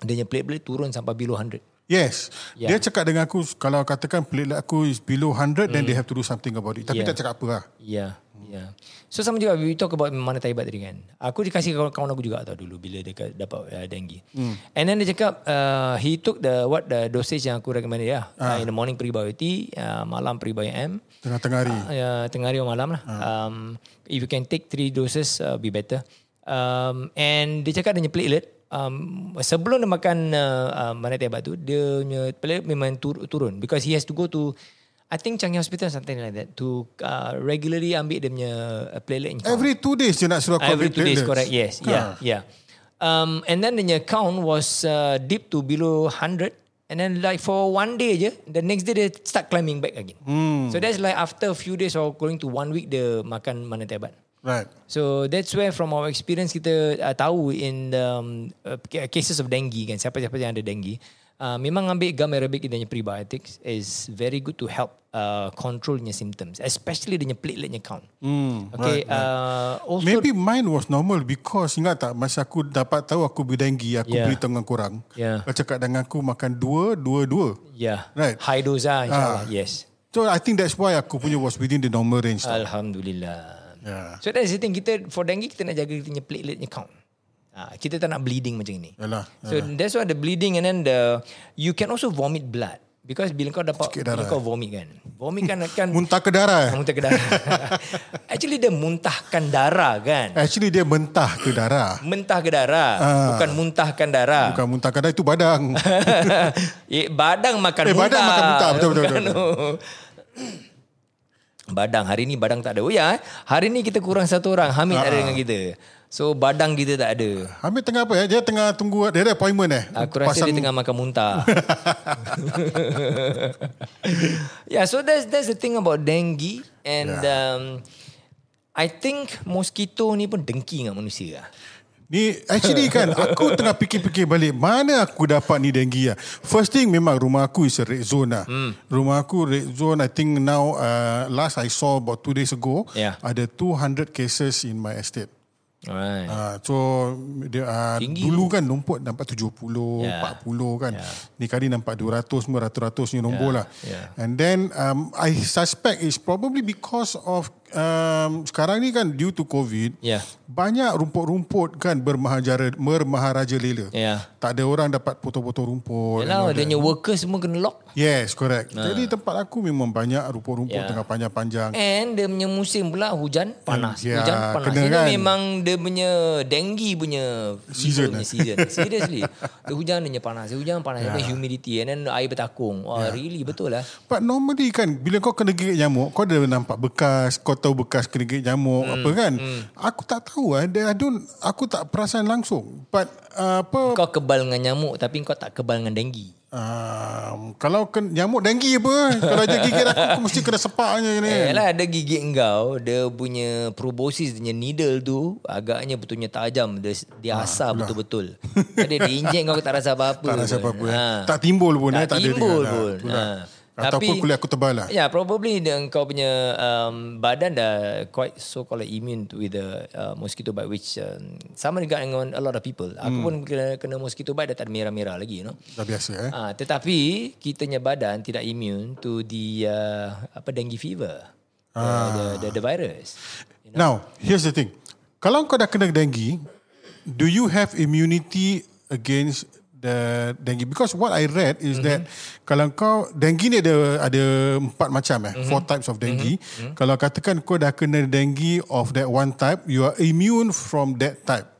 Dia punya platelet turun sampai below 100. Yes. Yeah. Dia cakap dengan aku kalau katakan platelet aku is below 100 then they have to do something about it. Tapi. Yeah. tak cakap apa lah. Yeah, yeah. So sama juga we talk about mana taibat tadi kan. Aku dikasih kawan, kawan aku juga tau dulu bila dia dapat uh, dengue. Hmm. And then dia cakap uh, he took the what the dosage yang aku recommend dia. Uh. Uh, in the morning prebiotic, uh, malam prebiotic M. Tengah-tengah hari. Uh, tengah hari atau malam lah. Um, if you can take three doses, uh, be better. Um, and dia cakap dia punya platelet, um, sebelum dia makan uh, uh, mana taibat tu, dia punya platelet memang tur- turun. Because he has to go to, I think Changi Hospital something like that, to uh, regularly ambil dia punya uh, platelet. count. Every two days dia nak suruh aku Every two days, platelets. correct. Yes, Ha. yeah, yeah. Um, and then the count was uh, deep to below 100. And then like for one day je, the next day they start climbing back again. Hmm. So that's like after a few days or going to one week, dia makan mana tebat. Right. So that's where from our experience kita uh, tahu in the um, uh, cases of dengue kan, siapa-siapa yang ada dengue, uh, memang ambil gum arabic dan prebiotics is very good to help uh, control your symptoms, especially dengan plateletnya count. Hmm, okay, right, right. Uh, also Maybe mine was normal because ingat tak masa aku dapat tahu aku berdengue aku Yeah. beritahu dengan korang. Yeah. Kau cakap dengan aku makan dua, dua, dua. Yeah. Right. High dose lah insyaAllah. Yes. So I think that's why aku punya was within the normal range. Alhamdulillah. Yeah. So that's the thing. Kita, for dengue, kita nak jaga kita punya plateletnya count. Ha, kita tak nak bleeding macam ni. Yalah. So that's why the bleeding and then the, you can also vomit blood. Because bila kau dapat, bila kau vomit kan. Vomit kan akan Muntah ke darah. muntah ke darah. Actually dia muntahkan darah kan. Actually dia mentah ke darah. Mentah ke darah. Ah. Bukan muntahkan darah. Bukan muntah ke darah itu badang. eh, badang makan Eh, muntah. badang makan muntah. Betul, betul, Bukan, oh. Badang hari ni badang tak ada. Oh ya, eh. hari ni kita kurang satu orang. Hamid ada dengan kita. So badang kita tak ada. Ambil tengah apa ya? Dia tengah tunggu, dia ada appointment eh? Aku rasa dia tengah makan muntah. yeah, so that's that's the thing about dengue and yeah. um, I think mosquito ni pun dengki dengan manusia lah. Ni actually kan aku tengah fikir-fikir balik mana aku dapat ni dengue lah. First thing memang rumah aku is a red zone lah. Hmm. Rumah aku red zone I think now uh, last I saw about two days ago Yeah. ada 200 cases in my estate. Alright. Uh, so dia uh, Tinggi dulu kan lumput nampak 70, Yeah. 40 kan. Yeah. Ni kali nampak 200 semua ratus-ratus ni nombor Yeah. lah. Yeah. And then um, I suspect it's probably because of um, sekarang ni kan due to COVID Yeah. banyak rumput-rumput kan bermaharaja bermaharaja lela. Yeah. Tak ada orang dapat potong-potong rumput. Yalah, dia punya workers semua kena lock. Yes, correct. Jadi tempat aku memang banyak rumput-rumput Yeah. tengah panjang-panjang. And dia punya musim pula hujan panas. Ya, hujan panas. kena Ini kan? memang dia punya dengue punya Season, punya season. Seriously. Dia hujan dia punya panas. Dia hujan panas. Yeah. humidity and then air bertakung. Wah, really betul lah. But normally kan bila kau kena gigit nyamuk, kau dah nampak bekas, kau tahu bekas gigit nyamuk Hmm, apa kan? Aku tak tahu ah, I don't aku tak perasan langsung. But uh, apa Kau kebal dengan nyamuk tapi kau tak kebal dengan dengue. um, kalau kena nyamuk denggi apa? kalau dia gigit aku, aku mesti kena sepaknya ni. Eh lah ada gigit engkau Dia punya proboscis Dia punya needle tu Agaknya betulnya tajam Dia, dia asar betul-betul Jadi dia injek kau tak rasa apa-apa Tak rasa apa-apa. Ha. Eh. Tak timbul pun Tak eh, tak ada timbul dengan- pun. Ah. Ha. Ataupun Tapi- kulit aku tebal lah. Ya, yeah, probably dia, kau punya um, badan dah quite so called immune with the uh, mosquito bite which um, sama juga dengan a lot of people. Aku Hmm. pun kena, kena mosquito bite dah tak ada merah-merah lagi, you know. Dah biasa eh. Ah, tetapi kitanya badan tidak immune to the uh, apa dengue fever. The, Ah. the, the, the virus. Now, here's the thing. Kalau kau dah kena dengue, do you have immunity against the dengue? Because what I read is mm-hmm. that kalau kau dengue ni ada ada empat macam eh, mm-hmm. four types of dengue. Mm-hmm. Kalau katakan kau dah kena dengue of that one type, you are immune from that type.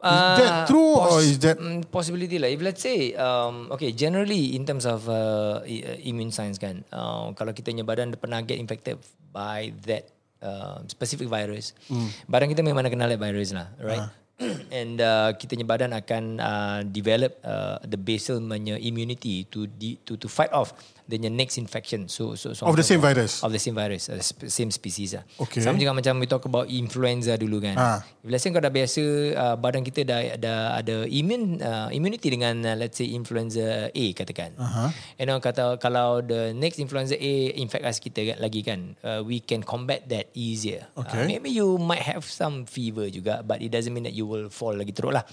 Is that true or is that Mm, possibility lah. If let's say, um, okay, generally in terms of uh, uh, immune science kan, uh, kalau kita punya badan pernah get infected by that uh, specific virus, badan kita memang nak kenal that virus lah, right? And uh, kita punya badan akan uh, develop uh, the basal punya immunity to di, to to fight off the next infection. So so, so Of the same virus? Of the same virus, uh, sp- same species lah. Okay. Sama juga macam we talk about influenza dulu kan. Ah. If let's say kau dah biasa uh, badan kita dah dah ada immune uh, immunity dengan uh, let's say influenza A katakan. Uh-huh. And now kata kalau the next influenza A infect us kita kan- lagi kan, uh, we can combat that easier. Okay. Uh, maybe you might have some fever juga but it doesn't mean that you will fall lagi teruk lah.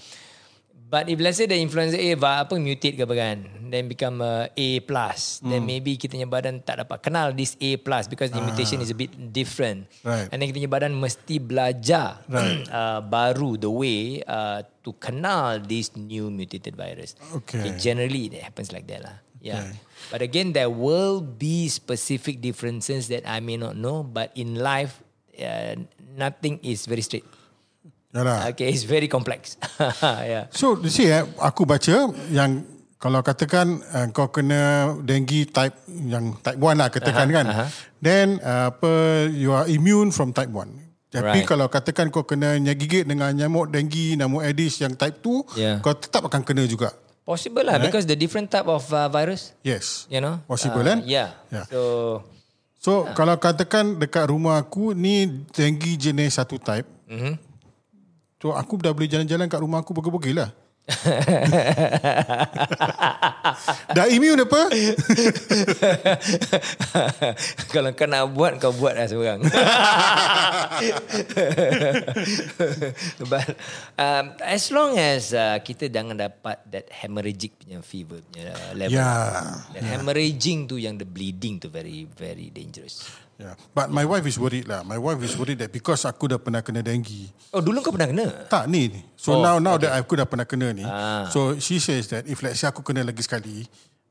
But if let's say the influenza A va- apa mutate ke apa kan, then become uh, A plus, Hmm. then maybe kita punya badan tak dapat kenal this A plus because the mutation is a bit different. Ah. Right. And then kita punya badan mesti belajar Right. uh, baru the way uh, to kenal this new mutated virus. Okay. generally it happens like that lah. Yeah. But again, there will be specific differences that I may not know. But in life, uh, nothing is very straight. Yalah. Okay, it's very complex. yeah. So you see eh, aku baca yang kalau katakan uh, kau kena dengue type yang type 1 lah katakan Aha, kan. aha. Then uh, apa you are immune from type 1. Tapi Right. kalau katakan kau kena gigit dengan nyamuk dengue, nyamuk Aedes yang type 2, Yeah. kau tetap akan kena juga. Possible lah because the different type of uh, virus, Yes. you know. Possible uh, kan? Yeah. Yeah. So So kalau katakan dekat rumah aku ni dengue jenis satu type. mm-hmm. So aku dah boleh jalan-jalan kat rumah aku bogel-bogel lah. dah immune apa? kalau kau nak buat kau buat lah seorang. But um, as long as uh, kita jangan dapat that hemorrhagic punya fever punya uh, level. Yeah. That hemorrhaging tu yang the bleeding tu very very dangerous. Yeah. But my wife is worried lah. My wife is worried that because aku dah pernah kena dengue. Oh dulu kau pernah kena? Tak ni. ni. So Oh, now now that aku dah pernah kena ni. Ah. So she says that if let's say aku kena lagi sekali,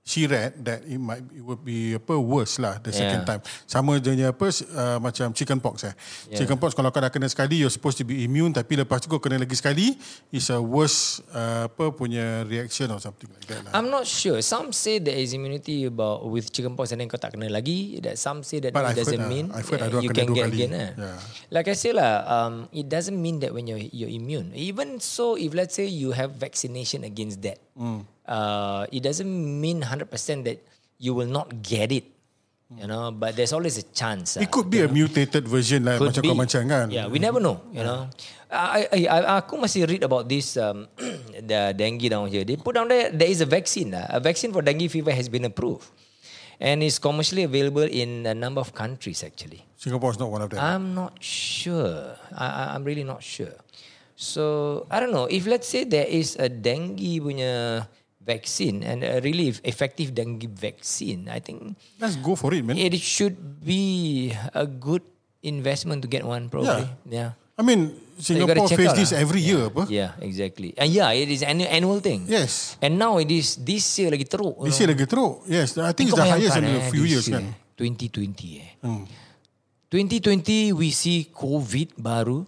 she read that it might it would be apa worse lah the second time. Sama je apa uh, macam chicken pox eh. Yeah. Chicken pox kalau kau dah kena sekali you're supposed to be immune tapi lepas tu kau kena lagi sekali is a worse uh, apa punya reaction or something like that lah. I'm not sure. Some say there is immunity about with chickenpox and then kau tak kena lagi. That some say that But it I've doesn't heard, uh, mean I've heard yeah, you can get kali. again. eh. Yeah. Like I say lah, um, it doesn't mean that when you're you're immune. Even so, if let's say you have vaccination against that, Hmm. Uh, it doesn't mean 100% that you will not get it. You know, but there's always a chance. It ah. could be a mutated version lah Could macam be. kau macam kan. Yeah, we never know. You know, I, I, I, aku masih read about this um, the dengue down here. They put down there there is a vaccine. lah. A vaccine for dengue fever has been approved, and is commercially available in a number of countries. Actually, Singapore is not one of them. I'm not sure. I, I- I'm really not sure. So I don't know if let's say there is a dengue punya vaccine and a really effective dengue vaccine. I think Let's go for it man. it should be a good investment to get one probably. Yeah. I mean So Singapore check face out this lah. every year apa? Yeah, exactly. And yeah, it is an annual thing. Yes. And now it is this year lagi teruk. This know. year lagi teruk. Yes, I think it's the highest in a few years year, kan. 2020 eh. Hmm. 2020 we see COVID baru.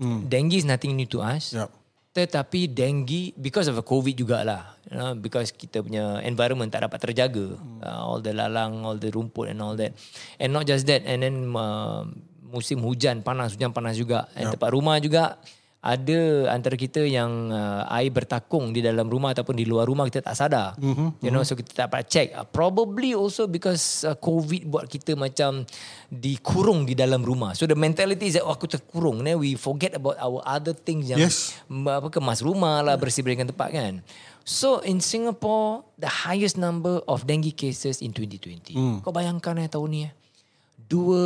Dengue is nothing new to us. Yup. Tetapi dengue because of a COVID jugalah. You know, because kita punya environment tak dapat terjaga. Uh, all the lalang, all the rumput and all that. And not just that. And then uh, musim hujan panas, hujan panas juga. And tempat rumah juga ada antara kita yang uh, air bertakung di dalam rumah ataupun di luar rumah kita tak sadar. Mm-hmm. You know, so kita tak dapat check. Uh, probably also because uh, COVID buat kita macam dikurung di dalam rumah. So the mentality is that oh, aku terkurung. Then we forget about our other things yang Yes. apa kemas rumah lah, bersih-bersihkan tempat kan. So in Singapore, the highest number of dengue cases in 2020. Hmm. Kau bayangkan eh tahun ni eh. Dua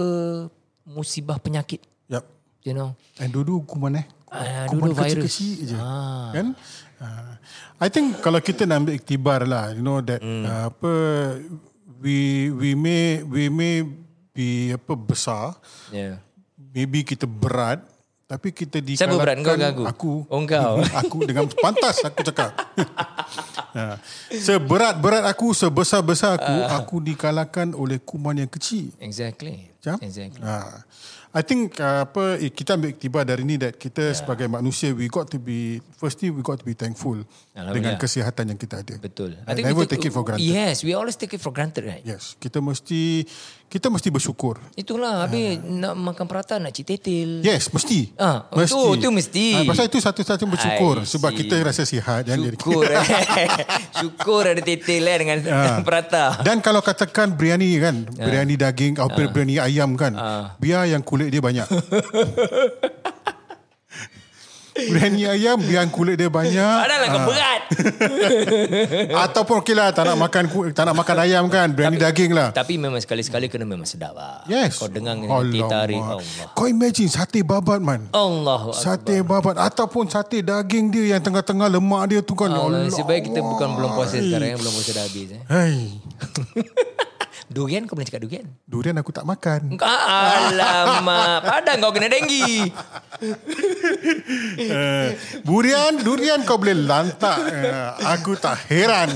musibah penyakit, Yup. you know. And dulu kuman eh. Kuman dulu virus. kecil-kecil je. Ah. Kan? Uh, I think kalau kita nak ambil iktibar lah, you know that Hmm. uh, apa we we may we may be apa besar, Yeah. maybe kita berat, tapi kita di Siapa berat? Kau ke aku? Aku. Oh, kau. aku dengan pantas aku cakap. ha. Seberat-berat aku, sebesar-besar aku, Ah. aku dikalahkan oleh kuman yang kecil. Exactly. Macam? Exactly. Ha. I think uh, apa eh, kita ambil iktibar dari ni that kita yeah. sebagai manusia we got to be firstly we got to be thankful dengan kesihatan yang kita ada. Betul. And never we take it for granted. Yes, we always take it for granted, right? Yes, kita mesti kita mesti bersyukur. Itulah, habis nak makan prata, nak cik tetil. Yes, mesti. Ah, tu- tu mesti. Ah, pasal itu satu-satu bersyukur I sebab see. kita rasa sihat dan Syukur. eh. Syukur ada tetil eh, dengan Ah. prata. Dan kalau katakan biryani kan, biryani daging atau biryani ayam kan, biar yang kulit dia banyak. biryani ayam biar kulit dia banyak. Padahal kau berat. Ataupun okey lah tak nak makan tak nak makan ayam kan, biryani daging lah. Tapi memang sekali-sekali kena memang sedap lah. Yes. Kau dengar teh tarik. Allah. Kau imagine sate babat man. Allah. Sate babat ataupun sate daging dia yang tengah-tengah lemak dia tu kan. Allah. Allah. Sebaik kita bukan belum puasa sekarang. eh. Belum puasa dah habis. Eh. Hai, Durian kau boleh cakap durian? durian aku tak makan. Alamak. Padahal kau kena denggi. Uh, durian, durian kau boleh lantak. Uh, aku tak heran.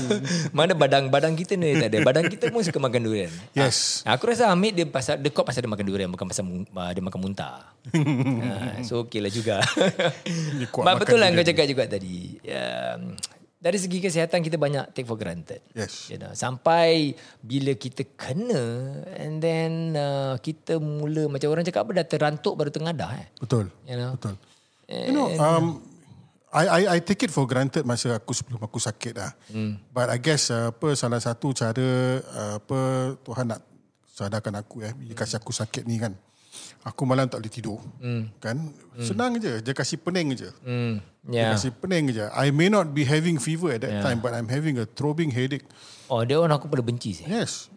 Mana badang-badang kita ni tak ada. Badang kita pun suka makan durian. Yes. Ah, aku rasa Hamid dia pasal dia pasal dia makan durian bukan pasal ah, dia makan muntah. ah, so okey lah juga. But betul lah kau cakap juga tadi. Um, dari segi kesihatan kita banyak take for granted. Yes. You know, sampai bila kita kena and then uh, kita mula macam orang cakap apa dah terantuk baru tengadah eh. Betul. You know. Betul. You know, um, I, I I take it for granted masa aku sebelum aku sakit lah. Hmm. But I guess uh, apa salah satu cara uh, apa Tuhan nak sadarkan aku eh, dia kasih aku sakit ni kan. Aku malam tak boleh tidur. Hmm. Kan? Senang je, dia kasih pening je. Hmm. Dia Yeah. kasih pening je. I may not be having fever at that Yeah. time but I'm having a throbbing headache. Oh, dia orang aku pada benci sih. Yes.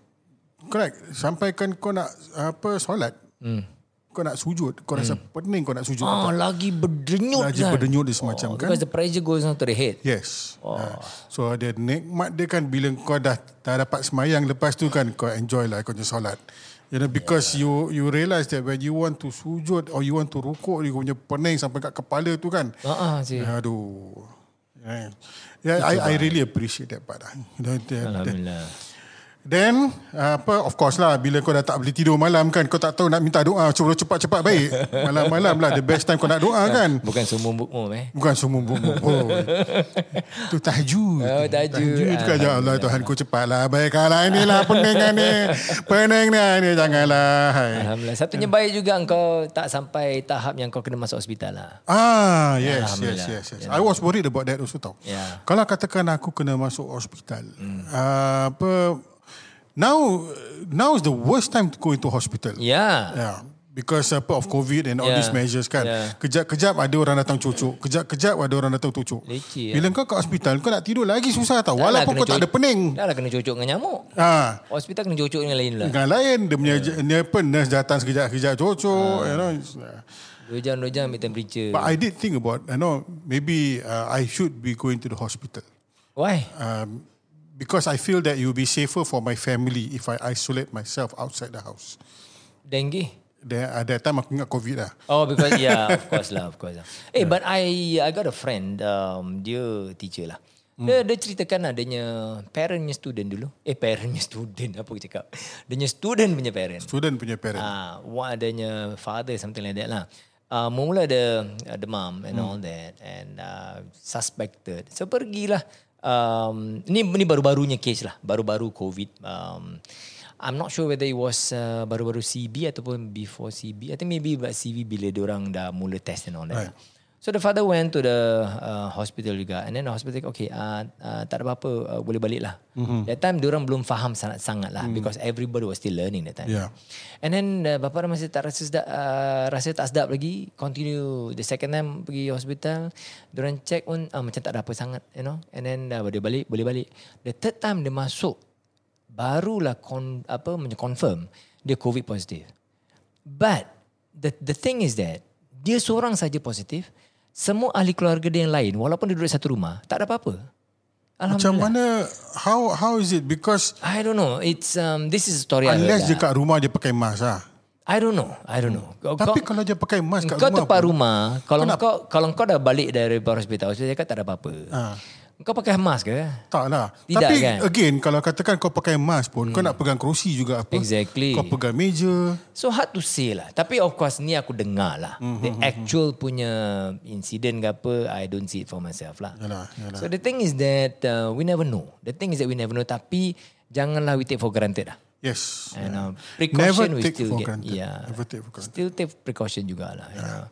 Correct. Sampaikan kau nak apa solat. Hmm. Kau nak sujud, kau rasa pening kau nak sujud. Oh, lagi berdenyut Lagi kan. berdenyut dia semacam oh, kan. Because the pressure goes on to the head. Yes. Oh. Uh, so dia nikmat dia kan bila kau dah dah dapat semayang lepas tu kan kau enjoy lah kau punya solat. You know because yeah. you you realise that when you want to sujud or you want to rukuk you punya pening sampai kat kepala tu kan. Ah, sih. Aduh. Yeah, yeah I, I really appreciate that part. That- that- Alhamdulillah. Then uh, apa of course lah bila kau dah tak boleh tidur malam kan kau tak tahu nak minta doa cuba cepat-cepat baik. Malam-malam lah the best time kau nak doa kan. Bukan semua bukmu eh. Bukan semua bumbu. Oh. Itu tahajud. Oh, tahajud. kan ya Allah Tuhan ku cepatlah baiklah inilah peningan ni. Pening ni ni janganlah. Hai. Alhamdulillah. Satunya baik juga engkau tak sampai tahap yang kau kena masuk hospital lah. Ah, yes, yes, yes, yes. I was worried about that also tau. Ya. Kalau katakan aku kena masuk hospital, hmm. uh, apa, now, now is the worst time to go into hospital. Ya. Yeah. Because apa of COVID and all Yeah. these measures kan. Yeah. Kejap-kejap ada orang datang cucuk. Kejap-kejap ada orang datang tucuk. Leceh, Bila kau kat hospital, kau nak tidur lagi susah tau. Dah Walaupun kau tak cu- ada pening. Dah lah kena cucuk dengan nyamuk. Ah, Hospital kena cucuk dengan lain lah. dengan lain dia punya yeah. apa nurse datang sekejap-kejap cucuk, you know. Dua jam ambil temperature. But I did think about, you know, maybe uh, I should be going to the hospital. Why? Um, because I feel that it will be safer for my family if I isolate myself outside the house. Dengue? Then at that time aku ingat COVID lah. Oh, because yeah, of course lah, of course lah. Eh, but I I got a friend, um, dia teacher lah. Dia, dia ceritakan adanya parentnya student dulu. Eh, parentnya student, apa aku cakap? Dia student punya parent. Student punya parent. Ah, uh, adanya father something like that lah. Uh, mula ada uh, demam and all that and uh, suspected. So pergilah. Um, ni ni baru-barunya case lah, baru-baru COVID. Um, I'm not sure whether it was uh, baru-baru CB ataupun before CB. I think maybe about CB bila orang dah mula test and all that. Right. So the father went to the uh, hospital juga and then the hospital okay uh, uh, tak ada apa-apa uh, boleh balik lah. Mm-hmm. That time orang belum faham sangat-sangat lah mm. because everybody was still learning that time. Yeah. And then uh, bapa dia masih tak rasa sedap, uh, rasa tak sedap lagi. Continue the second time pergi hospital. Diorang check pun uh, macam tak ada apa sangat, you know. And then uh, dia balik, boleh balik. The third time dia masuk, barulah con, apa macam confirm dia COVID positif. But the the thing is that dia seorang saja positif. Semua ahli keluarga dia yang lain walaupun dia duduk satu rumah tak ada apa-apa. Macam Alhamdulillah. mana, how how is it? Because I don't know. It's um this is story unless dia lah. kat rumah dia pakai mask lah. I don't know. I don't know. Kau, Tapi kau, kalau dia pakai mask kat kau rumah tempat pun, rumah, kalau Kau nak- kau kalau kau dah balik dari hospital, hospital cakap tak ada apa-apa. Ha. Kau pakai mask ke? Tak lah. Tidak Tapi kan? again, kalau katakan kau pakai mask pun, kau nak pegang kerusi juga apa. Exactly. Kau pegang meja. So hard to say lah. Tapi of course ni aku dengar lah. Mhm, The actual punya incident ke apa, I don't see it for myself lah. Yalah, yalah. So the thing is that uh, we never know. The thing is that we never know. Tapi janganlah we take for granted lah. Yes. And uh, Never precaution we take still for get. granted. Yeah. Never take for granted. Still take precaution jugalah. You know.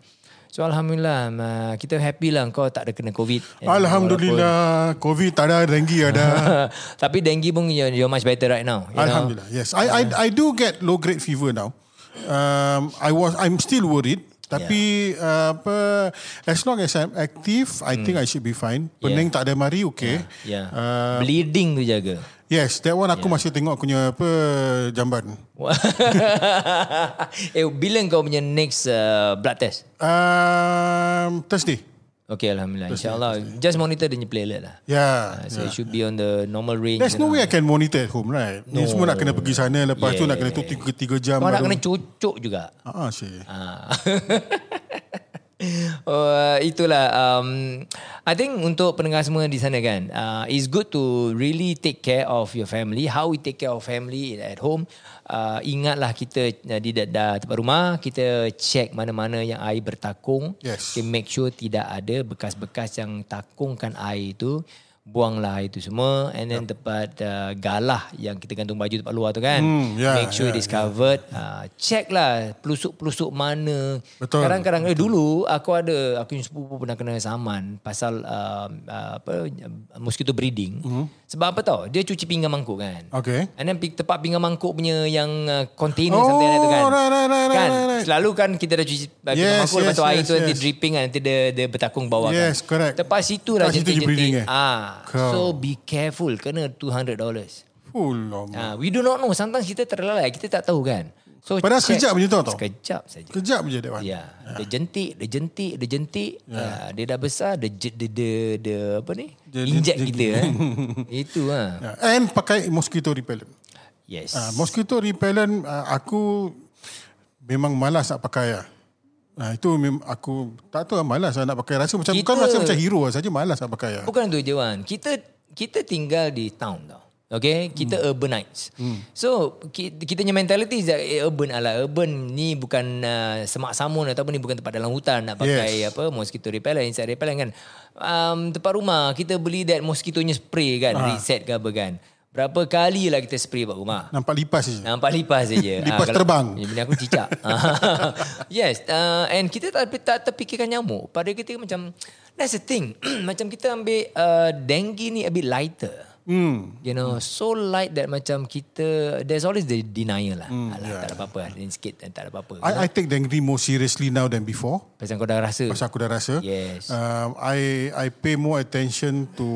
So Alhamdulillah kita happy lah kau tak ada kena COVID. And Alhamdulillah, COVID tak ada, dengue ada. walaupun- Tapi dengue pun you're, you're much better right now. You Alhamdulillah. Yes. I I I do get low grade fever now. Um I was I'm still worried. Tapi uh, apa as long as I'm active, I think I should be fine. Pening tak ada mari okay. Know? Yeah. Uh, Bleeding tu jaga. Yes, that one aku masih tengok aku punya apa jamban. eh bila kau punya next uh, blood test? Um Thursday. Okay Alhamdulillah. InsyaAllah. Just monitor punya platelet lah. Yeah. Uh, so it should be on the normal range. There's no way I can monitor at home, right? Ni semua nak kena pergi sana lepas tu nak kena tu 3 jam. Kau nak kena cucuk juga. Ah, sih. Ah. uh, itulah um, I think untuk pendengar semua di sana kan uh, it's good to really take care of your family. How we take care of family at home uh, ingatlah kita uh, di dah, dah tempat rumah kita check mana-mana yang air bertakung. Yes. kita make sure tidak ada bekas-bekas yang takungkan air itu buanglah itu semua and then tempat uh, galah yang kita gantung baju tempat luar tu kan Hmm, yeah, make sure yeah, it is covered uh, check lah pelusuk-pelusuk mana Betul, kadang-kadang eh, dulu aku ada aku yang sepupu pernah kena saman pasal uh, uh, apa mosquito breeding Hmm. sebab apa tau dia cuci pinggan mangkuk kan Okay. And then tempat pinggan mangkuk punya yang uh, container Oh, something like tu kan. right, right, right, kan? right, right. Selalu kan kita dah cuci uh, pinggan Yes, mangkuk lepas yes, tu air yes, tu nanti yes. dripping kan nanti dia, dia bertakung bawah Yes, kan. correct. Tempat situ lah Kat situ je breeding, jentik-jentik. eh? Ah, Kau. so be careful kena $200. Full lama. Ah, we do not know sometimes kita terlalai kita tak tahu kan. So Padahal check. sekejap je tau tau. Sekejap saja. Kejap je that one. Ya, dia jentik, dia jentik, dia jentik. Yeah. dia dah besar, dia dia dia, dia, dia apa ni? Dia- dia- Inject dia- kita eh. Itu ah. Yeah. And pakai mosquito repellent. Yes. Uh, mosquito repellent uh, aku memang malas nak pakai lah. Nah, itu mem- aku tak tahu lah, malas lah nak pakai. Rasa macam Kita- bukan rasa macam hero lah saja malas nak pakai. Lah. Bukan tu je Wan. Kita kita tinggal di town tau. Okay, kita hmm. urbanites. Hmm. So ki- kita punya mentality is that eh, urban ala urban ni bukan uh, semak samun ataupun ni bukan tempat dalam hutan nak pakai Yes. apa mosquito repellent, insect repellent kan. Um, tempat rumah kita beli that mosquitonya spray kan, Ah. reset ke apa kan. Berapa kali lah kita spray kat rumah. Nampak lipas je. Nampak lipas saja. Lipas terbang. Ya, bini aku cicak. yes. Uh, and kita tak, tak terfikirkan nyamuk. Pada kita macam, that's the thing. macam kita ambil uh, dengue ni a bit lighter. Hmm. You know, so light that macam kita, there's always the denial lah. Hmm, Alah, tak ada apa-apa. Ada sikit dan tak ada apa-apa. I, I take dengue more seriously now than before. Pasal kau dah rasa. Pasal aku dah rasa. Yes. Um, I I pay more attention to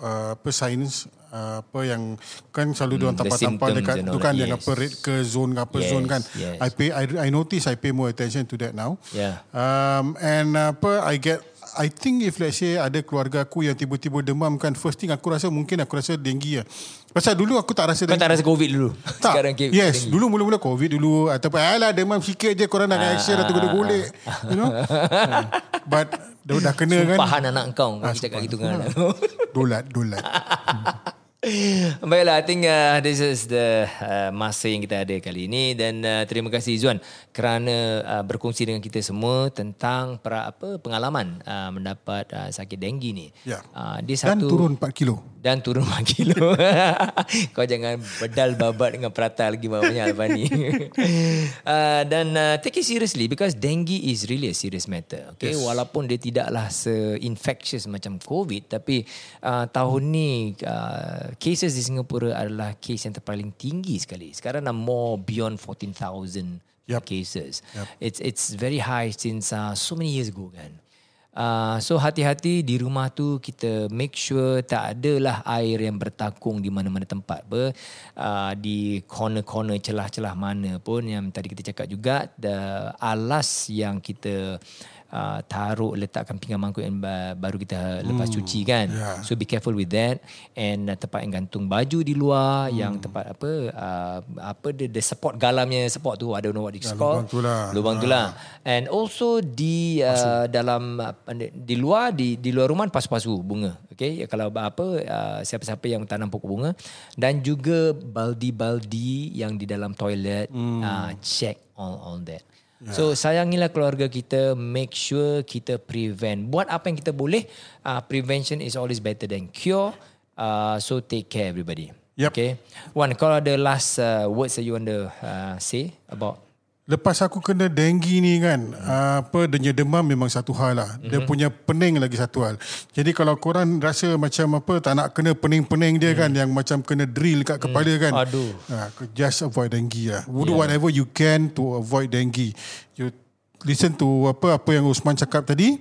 uh, science uh, apa yang kan selalu hmm, the tampal-tampal symptoms dekat tu kan yang apa red ke zone ke apa Yes, zone kan. yes. I pay I, I notice I pay more attention to that now. Yeah. Um, and uh, apa I get I think if let's say ada keluarga aku yang tiba-tiba demam kan first thing aku rasa mungkin aku rasa dengue lah. Pasal dulu aku tak rasa Kau tak rasa COVID dulu? tak. Sekarang ke- yes, dengue. dulu mula-mula COVID dulu ataupun alah demam sikit je korang dah nak action atau golek-golek, you know. Hmm. But dah, dah kena kan. Sumpahan anak kau. Kau Ah, cakap gitu kau. Dolat, dolat. Baiklah, I think uh, this is the uh, masa yang kita ada kali ini dan uh, terima kasih Zuan kerana uh, berkongsi dengan kita semua tentang pra, apa pengalaman uh, mendapat uh, sakit denggi ni. Ya. Uh, dia Dan satu turun 4 kilo. dan turun 4 kilo. Kau jangan bedal babat dengan prata lagi bawahnya lepas ni. uh, dan uh, take it seriously because dengue is really a serious matter. Okay, yes. walaupun dia tidaklah se-infectious macam COVID tapi uh, tahun ni uh, cases di Singapura adalah case yang terpaling tinggi sekali. Sekarang dah more beyond 14,000 Yup. cases. Yup. It's it's very high since uh, so many years ago kan. Uh, so hati-hati di rumah tu kita make sure tak adalah air yang bertakung di mana-mana tempat ber uh, di corner-corner celah-celah mana pun yang tadi kita cakap juga the alas yang kita uh, taruh letakkan pinggan mangkuk yang ba- baru kita lepas cuci kan. Yeah. so be careful with that. And uh, tempat yang gantung baju di luar yang tempat apa uh, apa the, the support galamnya support tu. I don't know what it's Ya, called. lubang tu lah. lubang tu lah. And also di uh, dalam uh, di luar di di luar rumah pasu-pasu bunga. Okey ya, kalau apa uh, siapa-siapa yang tanam pokok bunga. Dan juga baldi-baldi yang di dalam toilet. Hmm. uh, check all all that Yeah. So sayangilah keluarga kita Make sure kita prevent Buat apa yang kita boleh uh, Prevention is always better than cure uh, So take care everybody Yep. Okay Wan kalau ada last uh, words that you want to uh, say About Lepas aku kena dengue ni kan, hmm. apa dia punya demam memang satu hal lah. Dia Mhm. punya pening lagi satu hal. Jadi kalau korang rasa macam apa tak nak kena pening-pening dia kan yang macam kena drill kat kepala kan. Hmm. Aduh. Ha, just avoid dengue lah. Do whatever you can to avoid dengue. You listen to apa apa yang Usman cakap tadi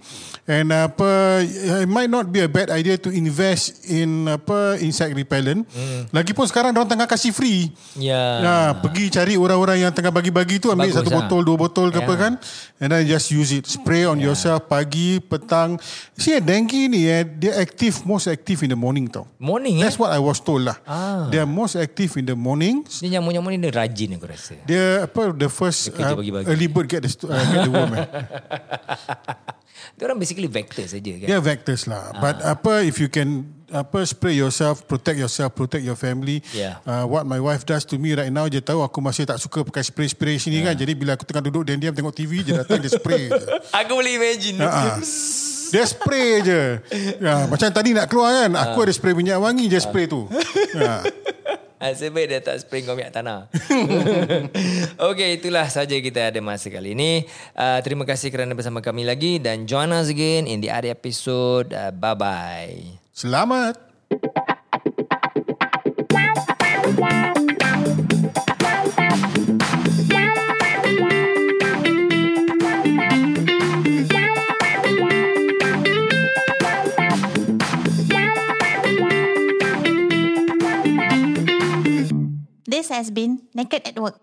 and apa it might not be a bad idea to invest in apa insect repellent. Hmm. Lagipun sekarang orang tengah kasih free. Ya Ya, pergi cari orang-orang yang tengah bagi-bagi tu ambil Bagus satu lah. botol, dua botol ke Ya. apa kan. And then just use it. Spray on yourself pagi, petang. See, dengue ni eh, dia active, most active in the morning tau. Morning eh That's what I was told lah. Ah. They are most active in the mornings. Dia nyamuk-nyamuk ni dia rajin aku rasa Dia apa the first Dia uh, pagi-pagi. early bird get the uh, get the worm. eh. Dia orang basically vector saja kan Dia vectors lah. But apa if you can apa spray yourself, protect yourself, protect your family. Yeah. Uh, what my wife does to me right now, dia tahu aku masih tak suka pakai spray-spray sini kan. Jadi bila aku tengah duduk diam-diam tengok TV, dia datang dia spray je. Aku boleh imagine Ha. Dia spray je. Ya, macam tadi nak keluar kan, aku ada spray minyak wangi je spray tu. Ya. Nasib baik dia tak kau minyak tanah. okay, itulah saja kita ada masa kali ini. Uh, terima kasih kerana bersama kami lagi dan join us again in the other episode. Uh, bye-bye. Selamat. always has been naked at work.